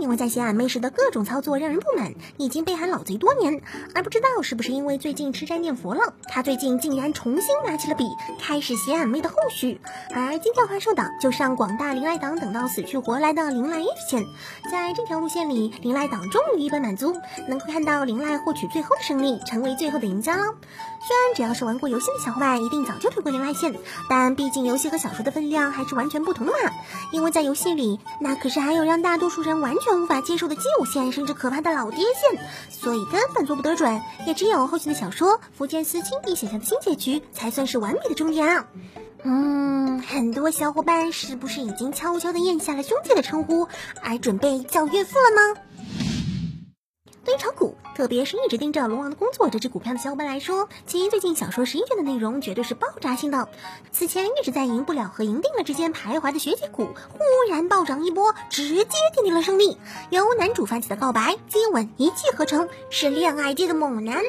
因为在写俺妹时的各种操作让人不满，已经被喊老贼多年，而不知道是不是因为最近吃斋念佛了，他最近竟然重新拿起了笔，开始写俺妹的后续。而今天花寿岛就上广大灵赖党等到死去活来的灵赖一线，在这条路线里，灵赖党终于一本满足，能够看到灵赖获取最后的胜利，成为最后的赢家了。虽然只要是玩过游戏的小伙伴，一定早就推过灵赖线，但毕竟游戏和小说的分量还是完全不同的嘛。因为在游戏里，那可是还有让大多数人完全无法接受的基友线，甚至可怕的老爹线，所以根本做不得准。也只有后续的小说福建斯亲笔写下的新结局，才算是完美的终点啊。嗯，很多小伙伴是不是已经悄悄的咽下了兄弟的称呼，而准备叫岳父了呢？对于炒股，特别是一直盯着龙王的工作这只股票的小伙伴来说，其最近小说十一卷的内容绝对是爆炸性的。此前一直在赢不了和赢定了之间徘徊的学姐股，忽然暴涨一波，直接奠定了胜利。由男主发起的告白、接吻一气呵成，是恋爱界的猛男。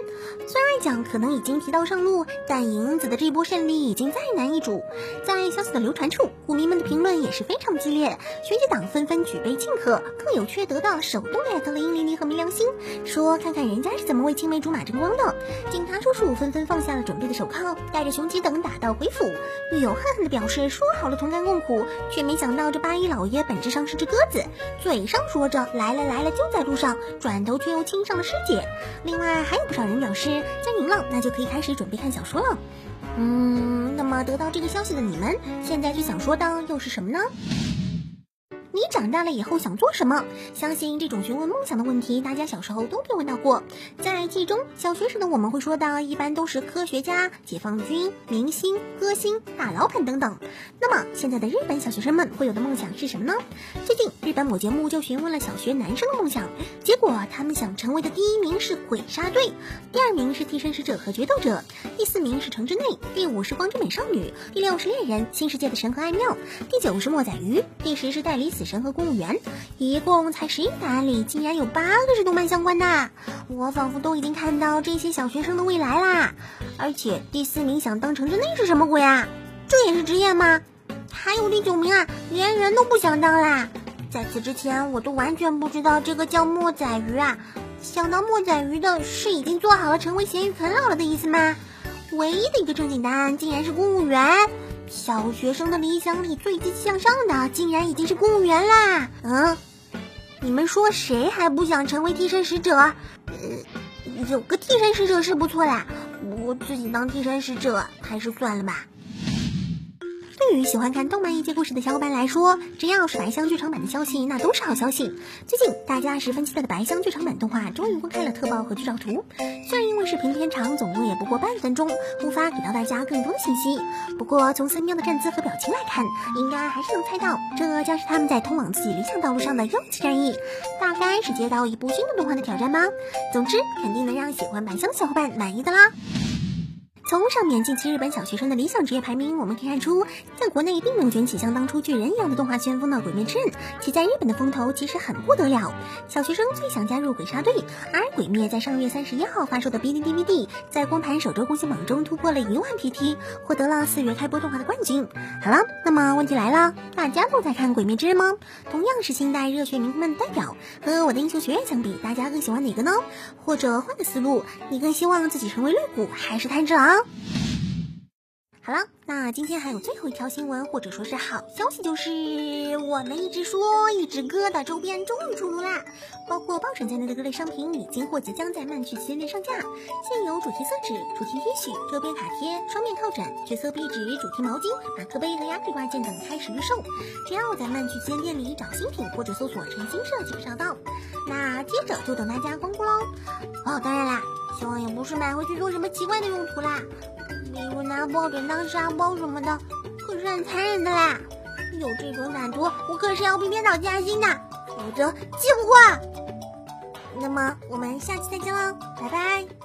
虽然讲可能已经提到上路，但银子的这波胜利已经再难一主。在消息的流传处，股民们的评论也是非常激烈，学姐党纷纷举杯庆贺，更有缺德的手动艾特了殷离离和明良心。说看看人家是怎么为青梅竹马争光的。警察叔叔纷纷放下了准备的手铐，带着雄鸡等打道回府。狱友恨恨的表示说好了同甘共苦，却没想到这八一老爷本质上是只鸽子，嘴上说着来了来了就在路上，转头却又亲上了师姐。另外还有不少人表示，将赢了那就可以开始准备看小说了。嗯，那么得到这个消息的你们，现在最想说的又是什么呢？你长大了以后想做什么？相信这种询问梦想的问题，大家小时候都被问到过。在记忆中，小学时的我们会说的，一般都是科学家、解放军、明星、歌星、大老板等等。那么，现在的日本小学生们会有的梦想是什么呢？最近，日本某节目就询问了小学男生的梦想，结果他们想成为的第一名是鬼杀队，第二名是替身使者和决斗者，第四名是城之内，第五是光之美少女，第六是猎人，新世界的神和爱妙，第九是莫仔鱼，第十是代理死。神和公务员，一共才十一答案里，竟然有八个是动漫相关的。我仿佛都已经看到这些小学生的未来啦！而且第四名想当成之内是什么鬼啊？这也是职业吗？还有第九名啊，连人都不想当啦！在此之前，我都完全不知道这个叫墨仔鱼啊。想当墨仔鱼的是已经做好了成为咸鱼啃老了的意思吗？唯一的一个正经答案竟然是公务员。小学生的理想里最积极向上的，竟然已经是公务员啦！嗯，你们说谁还不想成为替身使者？呃，有个替身使者是不错啦，不过自己当替身使者还是算了吧。对于喜欢看动漫异界故事的小伙伴来说，只要是白箱剧场版的消息，那都是好消息。最近大家十分期待的白箱剧场版动画终于公开了特报和剧照图。虽然视频片长总共也不过半分钟，无法给到大家更多的信息，不过从森喵的站姿和表情来看，应该还是能猜到，这将是他们在通往自己理想道路上的又一次战役。大概是接到一部新的动画的挑战吗？总之，肯定能让喜欢白箱的小伙伴满意的啦。从上面近期日本小学生的理想职业排名，我们可以看出，在国内并没有卷起像当初巨人一样的动画旋风的《鬼灭之刃》，其在日本的风头其实很不得了。小学生最想加入鬼杀队，而《鬼灭》在上月三十一号发售的 B D D V D，在光盘首周红心榜中突破了一万 P T，获得了四月开播动画的冠军。好了，那么问题来了，大家都在看《鬼灭之刃》吗？同样是新代热血名们的代表，和我的英雄学院相比，大家更喜欢哪个呢？或者换个思路，你更希望自己成为绿谷还是炭治郎？好了，那今天还有最后一条新闻，或者说是好消息，就是我们一直说一直歌的周边终于出炉啦！包括抱枕在内的各类商品已经或即将在漫趣旗舰店上架，现有主题色纸、主题 T 恤、周边卡贴、双面靠枕、角色壁纸、主题毛巾、马克杯和压腿挂件等开始预售，只要在漫趣旗舰店里找新品或者搜索“陈新设”即可找到。那接着就等大家光顾喽！哦，当然啦，希望也不是买回去做什么奇怪的用途啦。比如拿抱枕当沙包什么的，可是很残忍的啦！有这种歹徒，我可是要逼编导加薪的，否则记不过。那么我们下期再见喽，拜拜。